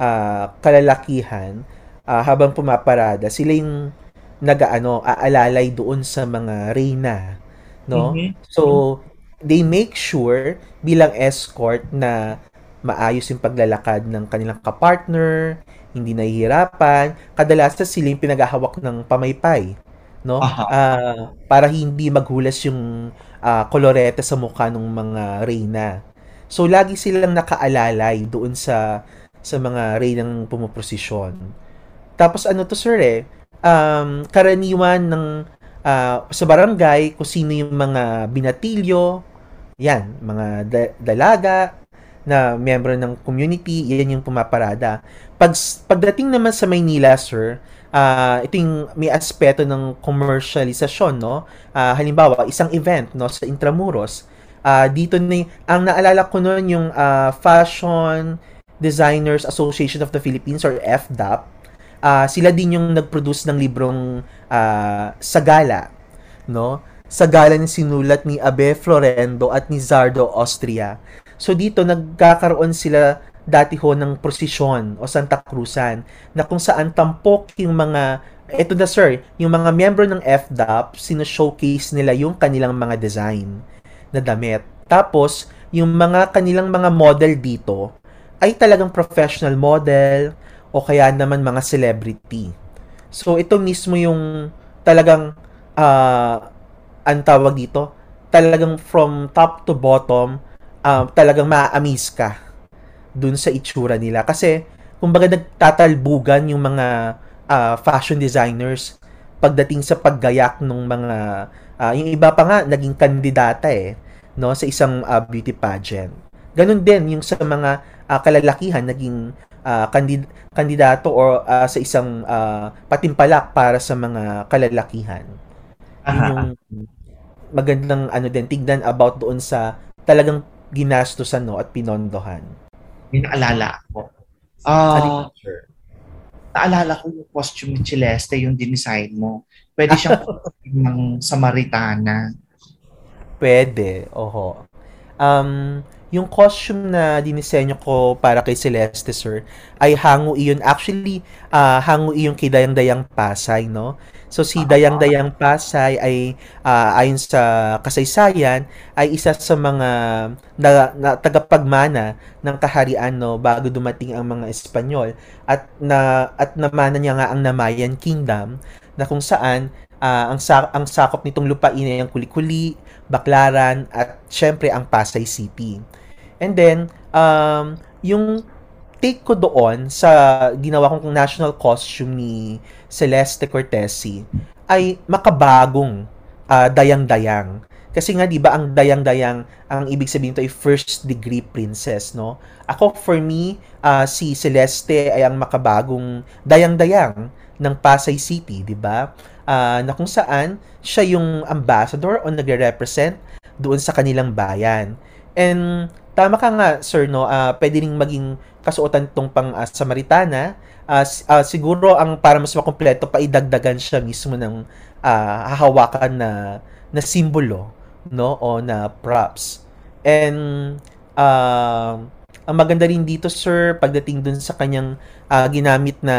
uh, kalalakihan uh, habang pumaparada, sila yung nagaano aalalay doon sa mga reyna no mm-hmm. so they make sure bilang escort na maayos yung paglalakad ng kanilang kapartner hindi nahihirapan. Kadalasan sila yung pinaghahawak ng pamaypay, no? Uh, para hindi maghulas yung uh, kolorete sa mukha ng mga reyna. So lagi silang nakaalalay doon sa sa mga reynang pumuprosesyon. Tapos ano to sir eh, um, karaniwan ng uh, sa barangay kung sino yung mga binatilyo, yan, mga da- dalaga na miyembro ng community, yan yung pumaparada. Pag, pagdating naman sa Maynila, sir, uh, ito yung may aspeto ng commercialization, no? Uh, halimbawa, isang event, no, sa Intramuros, uh, dito na, ang naalala ko noon yung uh, Fashion Designers Association of the Philippines or FDAP. Uh, sila din yung nag-produce ng librong uh, Sagala, no? Sagala ni sinulat ni Abe Florendo at ni Zardo Austria. So dito nagkakaroon sila dati ho ng prosesyon o Santa Cruzan na kung saan tampok yung mga eto na sir, yung mga miyembro ng FDAP, sino-showcase nila yung kanilang mga design na damit. Tapos, yung mga kanilang mga model dito ay talagang professional model o kaya naman mga celebrity. So, ito mismo yung talagang uh, ang tawag dito, talagang from top to bottom, uh, talagang ma-amaze ka dun sa itsura nila. Kasi, kumbaga nagtatalbugan yung mga uh, fashion designers pagdating sa paggayak ng mga uh, yung iba pa nga naging kandidata eh no sa isang uh, beauty pageant. Ganon din yung sa mga uh, kalalakihan naging uh, kandid- kandidato or uh, sa isang uh, patimpalak para sa mga kalalakihan. Yung magandang ano din tignan about doon sa talagang ginastusan no at pinondohan
may naalala ako. Uh, naalala ko yung costume ni Celeste, yung dinesign mo. Pwede siyang <laughs> ng Samaritana.
Pwede, oho. Um, yung costume na dinisenyo ko para kay Celeste, sir, ay hango iyon. Actually, uh, hango iyon kay Dayang-Dayang Pasay, no? So si Dayang-Dayang Pasay ay uh, ayon sa kasaysayan ay isa sa mga na, na, tagapagmana ng kaharian no bago dumating ang mga Espanyol at na at namana niya nga ang Namayan Kingdom na kung saan Uh, ang, sa- ang sakop nitong lupain ay ang Kulikuli, Baklaran, at syempre ang Pasay City. And then, um, yung take ko doon sa ginawa kong national costume ni Celeste Cortesi ay makabagong uh, dayang-dayang. Kasi nga 'di ba ang dayang-dayang ang ibig sabihin to ay first degree princess, no? Ako for me, uh, si Celeste ay ang makabagong dayang-dayang ng Pasay City, 'di ba? Uh, na kung saan siya yung ambassador o nagre-represent doon sa kanilang bayan. And tama ka nga, sir, no? Uh, pwede ring maging kasuotan tong pang uh, Samaritana. Uh, uh, siguro ang para mas makumpleto pa idagdagan siya mismo ng uh, hahawakan na na simbolo no o na props. And uh, ang maganda rin dito sir pagdating dun sa kanyang uh, ginamit na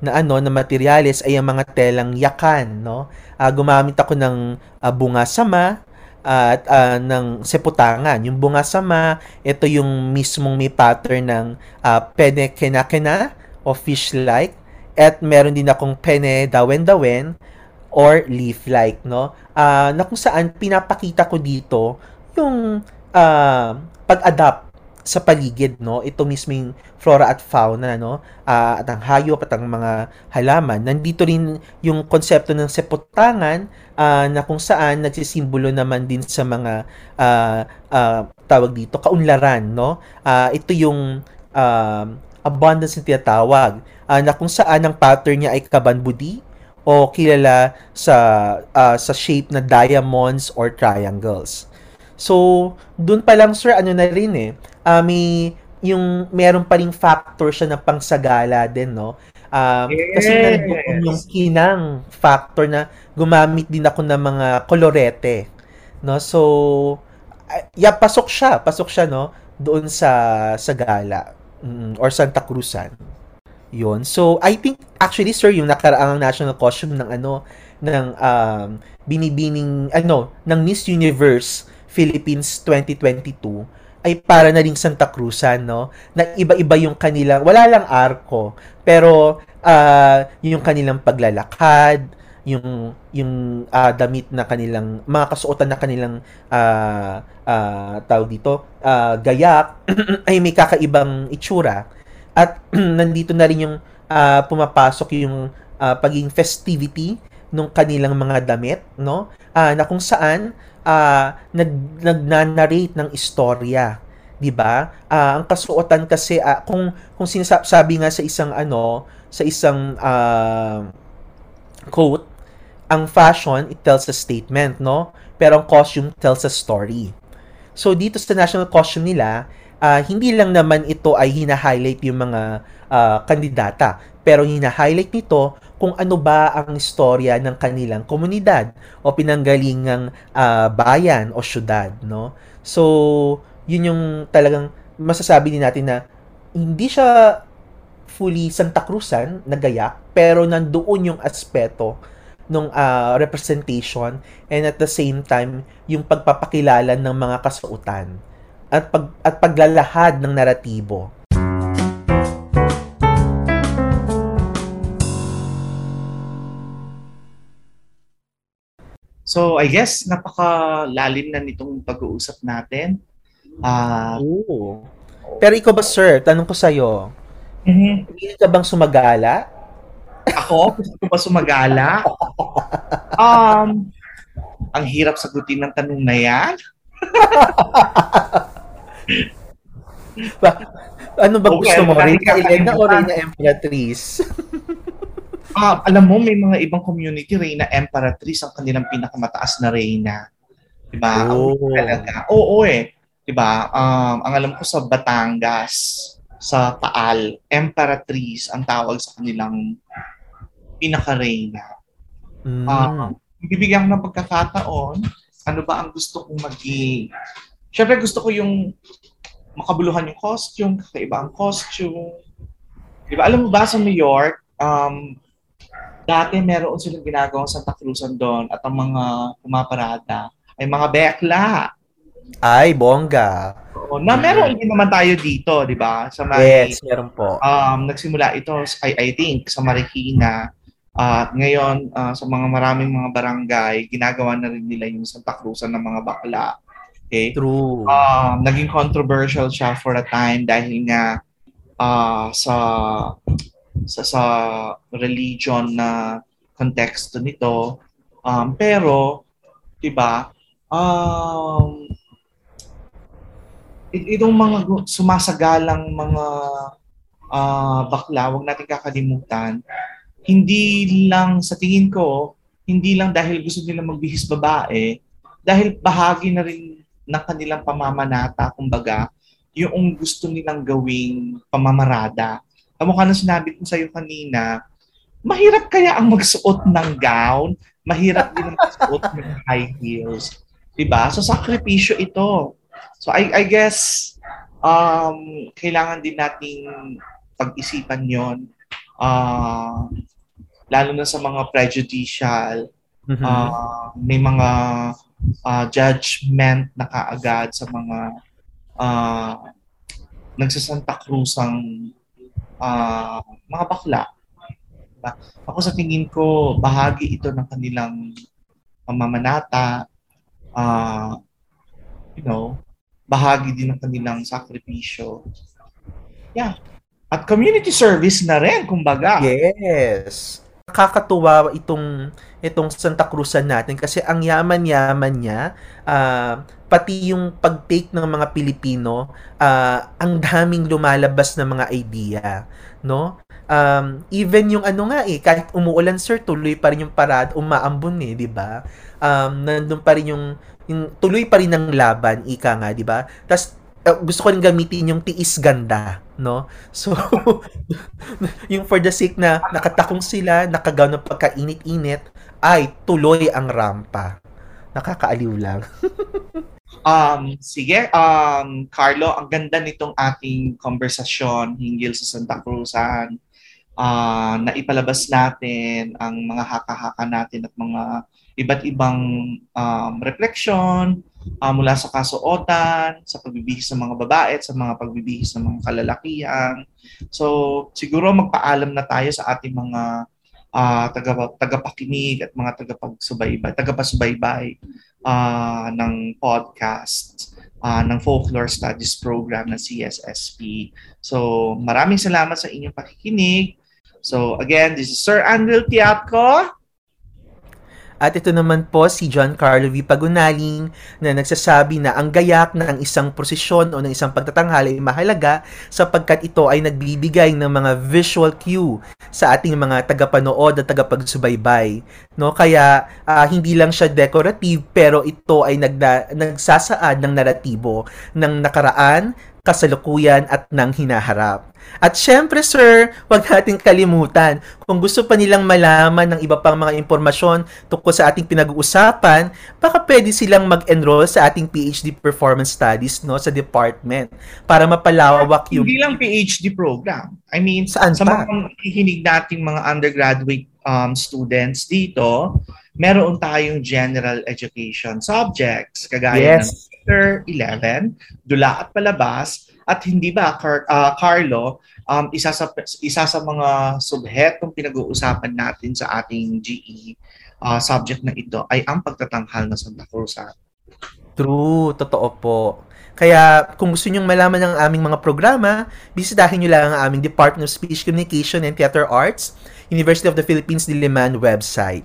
na ano na materyales ay ang mga telang yakan no? Uh, gumamit ako ng uh, bunga sama at uh, ng seputangan. Yung bunga sama ito yung mismong may pattern ng uh, pene kenakena o fish like at meron din akong pene dawen dawen or leaf like no? Uh, na kung saan pinapakita ko dito yung uh, pag-adapt sa paligid no? Ito mismo flora at fauna no? Uh, at ang hayop at ang mga halaman. Nandito rin yung konsepto ng seputangan uh, na kung saan nagsisimbolo naman din sa mga uh, uh, tawag dito kaunlaran no? Uh, ito yung uh, abundance na tinatawag uh, na kung saan ang pattern niya ay kabanbudi o kilala sa uh, sa shape na diamonds or triangles. So, doon pa lang sir, ano na rin eh, uh, may, yung meron pa ring factor siya na pangsagala din, no? Um, yes. Kasi nandoon yung kinang factor na gumamit din ako ng mga kolorete. No? So, yeah, pasok siya. Pasok siya, no? Doon sa, sa gala. Mm, or Santa Cruzan. Yun. So, I think, actually, sir, yung nakaraang national costume ng ano, ng um, binibining, ano, ng Miss Universe Philippines 2022 ay para na ring Santa Cruzan, no? Na iba-iba yung kanilang, wala lang arko, pero uh, yung kanilang paglalakad, yung yung uh, damit na kanilang mga kasuotan na kanilang uh, uh, tawag dito uh, gayak <clears throat> ay may kakaibang itsura at <clears throat> nandito na rin yung uh, pumapasok yung uh, pagiging festivity ng kanilang mga damit no uh, na kung saan uh, nag nag-narrate ng istorya, 'di ba? Uh, ang kasuotan kasi uh, kung kung sinasabi nga sa isang ano, sa isang uh, quote, ang fashion it tells a statement, no? Pero ang costume tells a story. So dito sa national costume nila, uh, hindi lang naman ito ay hina-highlight yung mga uh, kandidata, pero hina-highlight nito kung ano ba ang istorya ng kanilang komunidad o pinanggalingang uh, bayan o syudad, no? So, yun yung talagang masasabi din natin na hindi siya fully Santa Cruzan na gayak, pero nandoon yung aspeto ng uh, ah, representation and at the same time yung pagpapakilala ng mga kasuotan at pag at paglalahad ng naratibo
So, I guess napaka-lalim na nitong pag-uusap natin.
Ah, uh, Pero ikaw ba, sir? Tanong ko sa'yo. Mm-hmm. Hindi ka bang sumagala?
Ako? Gusto ko ba sumagala? um, ang hirap sagutin ng tanong na yan.
ano ba okay, gusto mo? Reyna Elena o Reyna Emperatriz? <laughs>
uh, alam mo, may mga ibang community, Reyna Emperatrice, ang kanilang pinakamataas na Reyna. Diba? Oh. Ang talaga. Oo, eh. Diba? Um, ang alam ko sa Batangas, sa Taal, Emperatrice ang tawag sa kanilang pinaka-Reyna. Mm. Uh, bibigyan ng pagkakataon, ano ba ang gusto kong maging? Siyempre gusto ko yung makabuluhan yung costume, kakaiba ang costume. Diba? Alam mo ba sa New York, um, Dati meron silang ginagawang Santa Cruzan doon at ang mga pumaparada ay mga bekla.
Ay, bongga.
Oo, na meron din naman tayo dito, di ba? Sa
may, yes, meron po.
Um, nagsimula ito, I, I think, sa Marikina. At uh, ngayon, uh, sa mga maraming mga barangay, ginagawa na rin nila yung Santa Cruzan ng mga bakla. Okay?
True.
Uh, naging controversial siya for a time dahil nga uh, sa sa sa religion na konteksto nito. Um, pero, 'di ba? Um, itong mga sumasagalang mga uh, bakla, wag natin kakalimutan, hindi lang sa tingin ko, hindi lang dahil gusto nila magbihis babae, dahil bahagi na rin ng kanilang pamamanata, kumbaga, yung gusto nilang gawing pamamarada. Kamukha na sinabi ko sa iyo kanina, mahirap kaya ang magsuot ng gown, mahirap din ang magsuot ng high heels. Diba? So, sakripisyo ito. So, I, I guess, um, kailangan din nating pag-isipan yon uh, lalo na sa mga prejudicial, mm-hmm. uh, may mga uh, judgment na kaagad sa mga uh, nagsasanta Cruzang uh, mga bakla. Diba? Ako sa tingin ko, bahagi ito ng kanilang pamamanata, uh, you know, bahagi din ng kanilang sakripisyo. Yeah. At community service na rin, kumbaga.
Yes nakakatuwa itong itong Santa Cruzan natin kasi ang yaman-yaman niya uh, pati yung pag-take ng mga Pilipino uh, ang daming lumalabas na mga idea no um, even yung ano nga eh kahit umuulan sir tuloy pa rin yung parad umaambon eh di ba um, nandun pa rin yung, yung tuloy pa rin ang laban ika nga di ba tas uh, gusto ko rin gamitin yung tiis ganda, no? <laughs> So, yung for the sake na nakatakong sila, nakagaw ng pagkainit-init, ay tuloy ang rampa. Nakakaaliw lang. <laughs>
um, sige, um, Carlo, ang ganda nitong ating konversasyon hinggil sa Santa Cruzan. Uh, na ipalabas natin ang mga haka-haka natin at mga iba't ibang um, reflection, uh, mula sa kasuotan, sa pagbibihis ng mga babae sa mga pagbibihis ng mga kalalakihan. So, siguro magpaalam na tayo sa ating mga uh, taga, tagapakinig at mga tagapagsubaybay, tagapasubaybay uh, ng podcast uh, ng Folklore Studies Program ng CSSP. So, maraming salamat sa inyong pakikinig. So, again, this is Sir Andrew Tiatko.
At ito naman po si John Carlo V. Pagunaling na nagsasabi na ang gayak ng isang prosesyon o ng isang pagtatanghal ay mahalaga sapagkat ito ay nagbibigay ng mga visual cue sa ating mga tagapanood at tagapagsubaybay. No? Kaya uh, hindi lang siya decorative pero ito ay nagda- nagsasaad ng naratibo ng nakaraan, kasalukuyan at ng hinaharap. At syempre sir, huwag nating kalimutan, kung gusto pa nilang malaman ng iba pang mga impormasyon tungkol sa ating pinag-uusapan, baka pwede silang mag-enroll sa ating PhD Performance Studies no sa department para mapalawak yung...
Hindi lang PhD program. I mean, Saan sa pa? mga hihinig nating mga undergraduate um, students dito, meron tayong general education subjects kagaya yes. ng chapter 11, dula at palabas, at hindi ba, Car- uh, Carlo, um, isa, sa, isa sa mga subhetong pinag-uusapan natin sa ating GE uh, subject na ito ay ang pagtatanghal ng Santa Cruz.
True, totoo po. Kaya kung gusto niyo malaman ng aming mga programa, bisitahin niyo lang ang aming Department of Speech Communication and Theater Arts, University of the Philippines Diliman website.